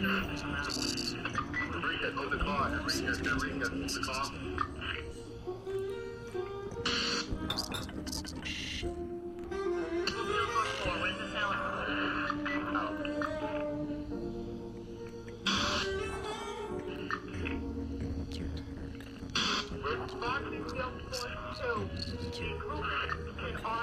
the Ringa, open bar. Ringa, ringa, coffee.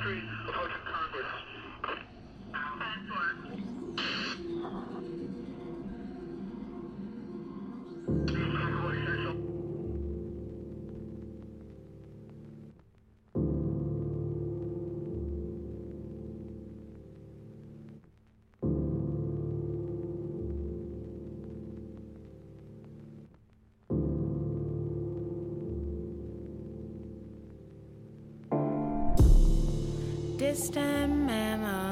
Street. distant memory.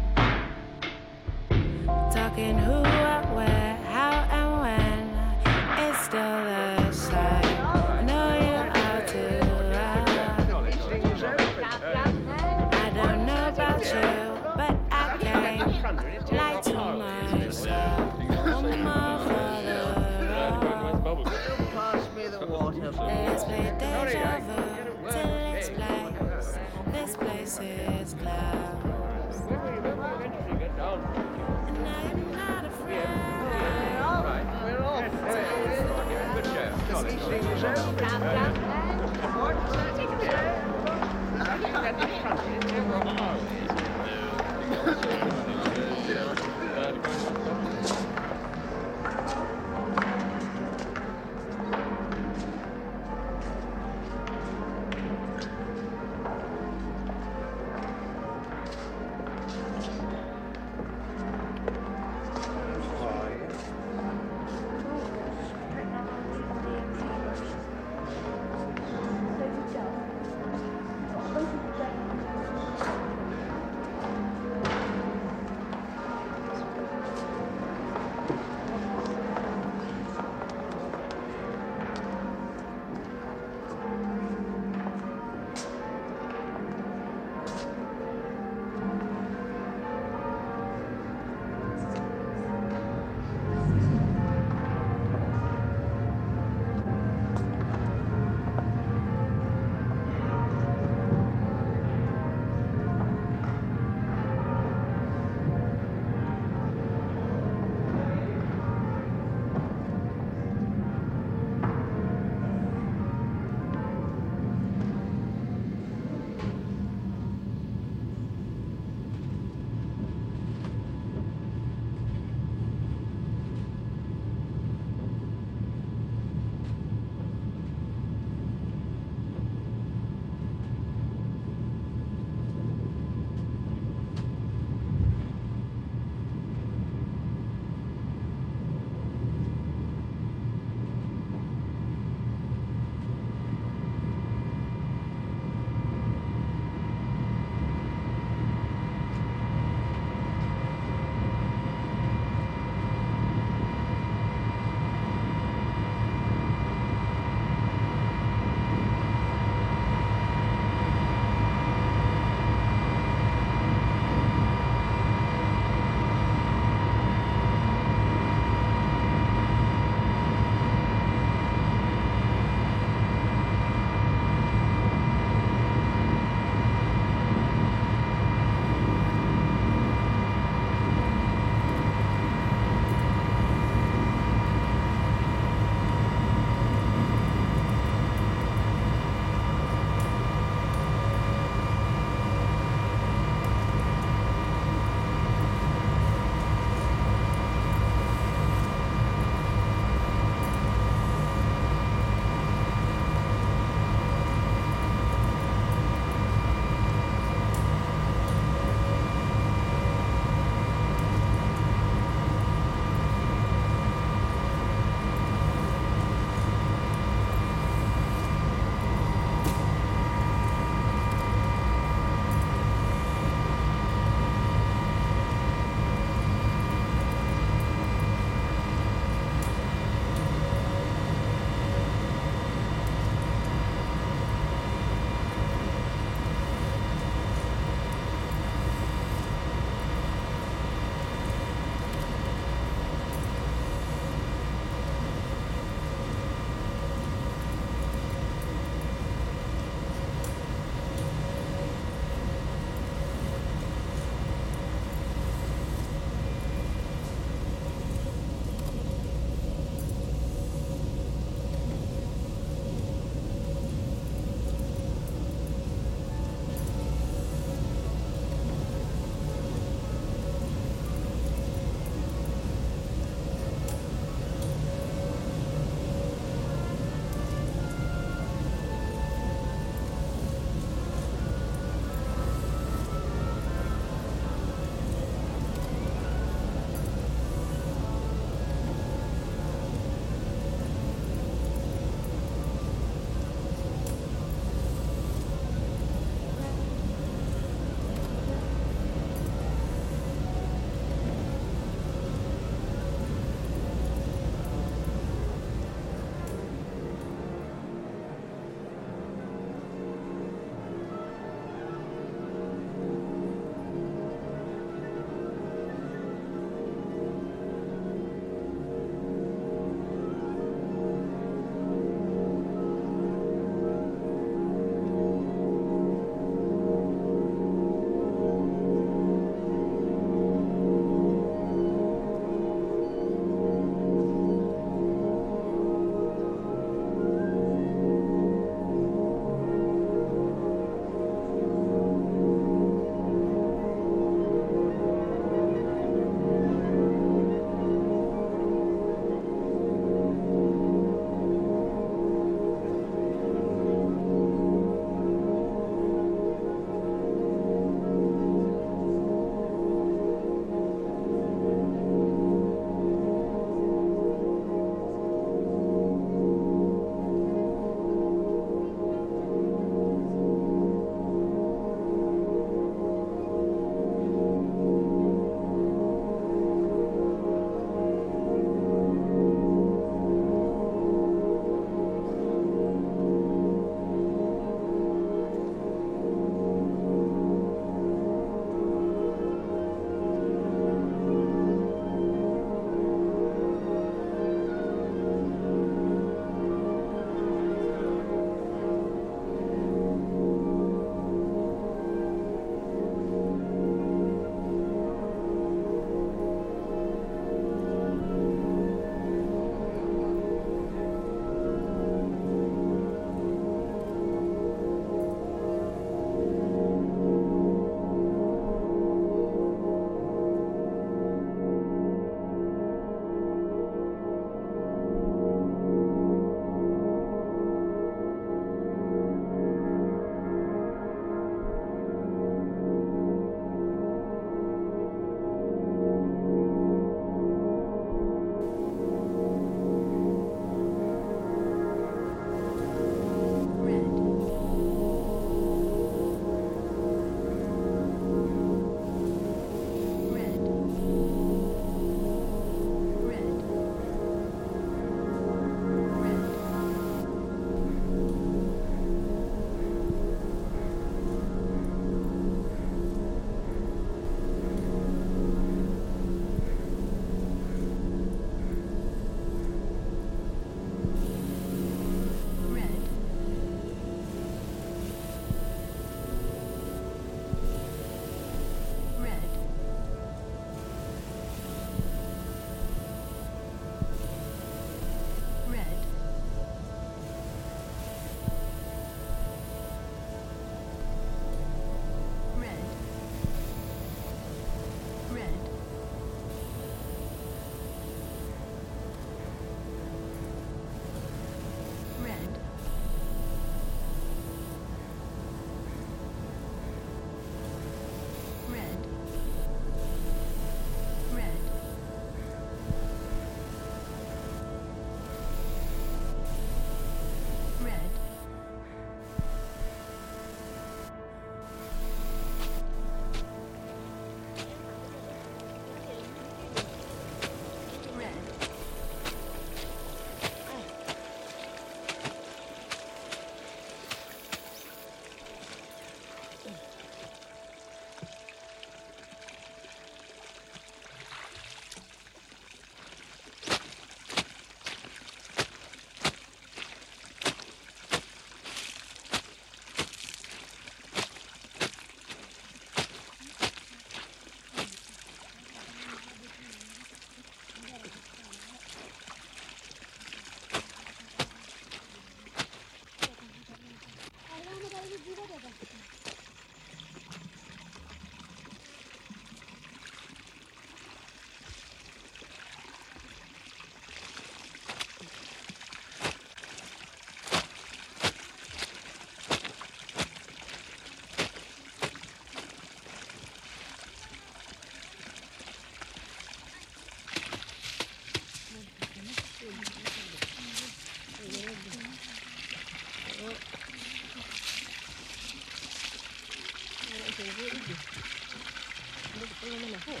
Pura.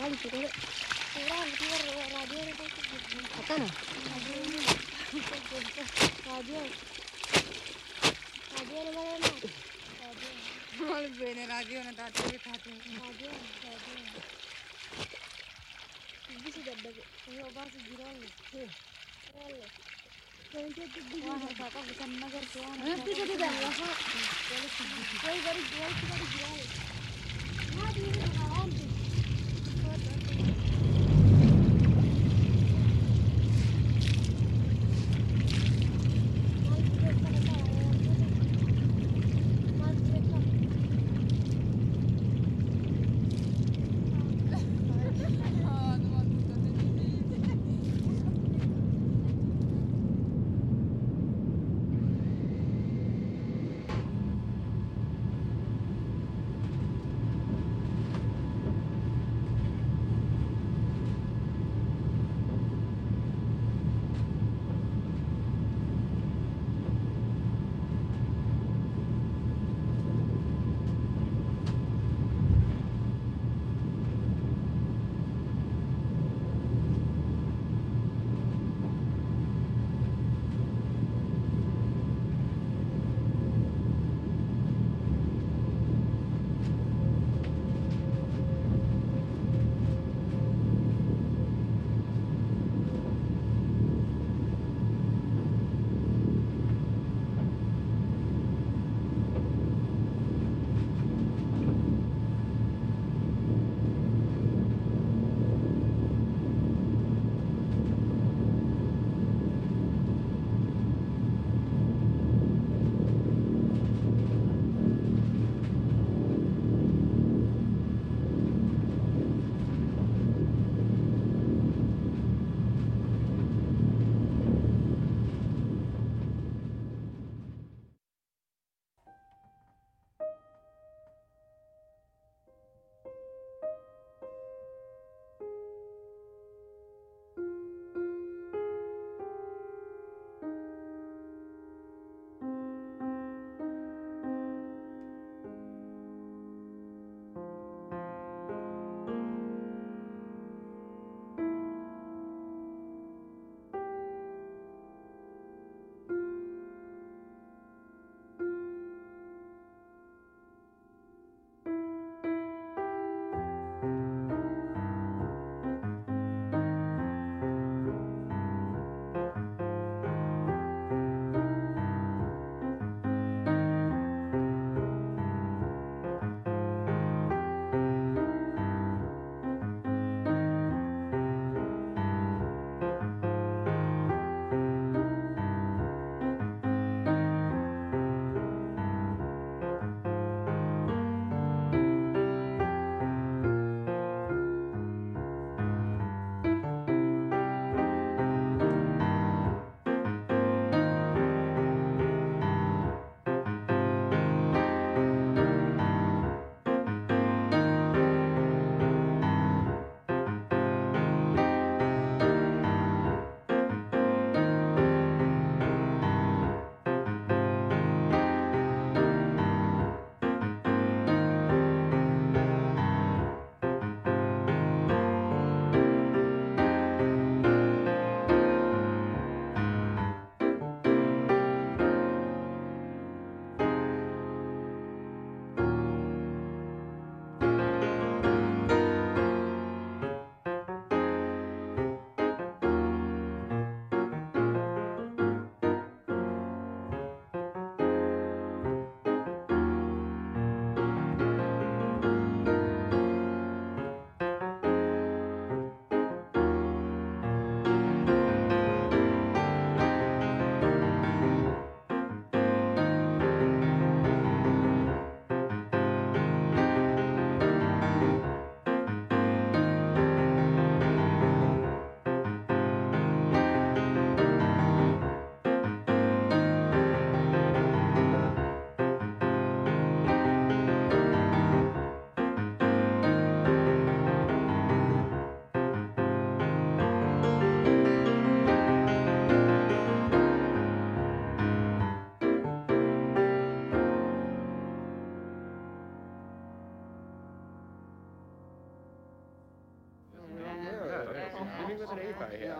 Mali si dulu. Pura, pura, radio itu. Apa nah? Radio ini. Radio. Radio ini mana? Radio. Mali bene radio na tatu itu tatu. Radio, radio. Ini sudah dapat. Ini obat sejiran. Heh. Heh. Wah, kakak bukan mager tuan. Nanti jadi dah. Kalau baru jual, kita dijual.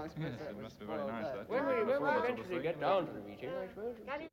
how yes, it Nice, uh, when when we eventually get down to the meeting, I suppose.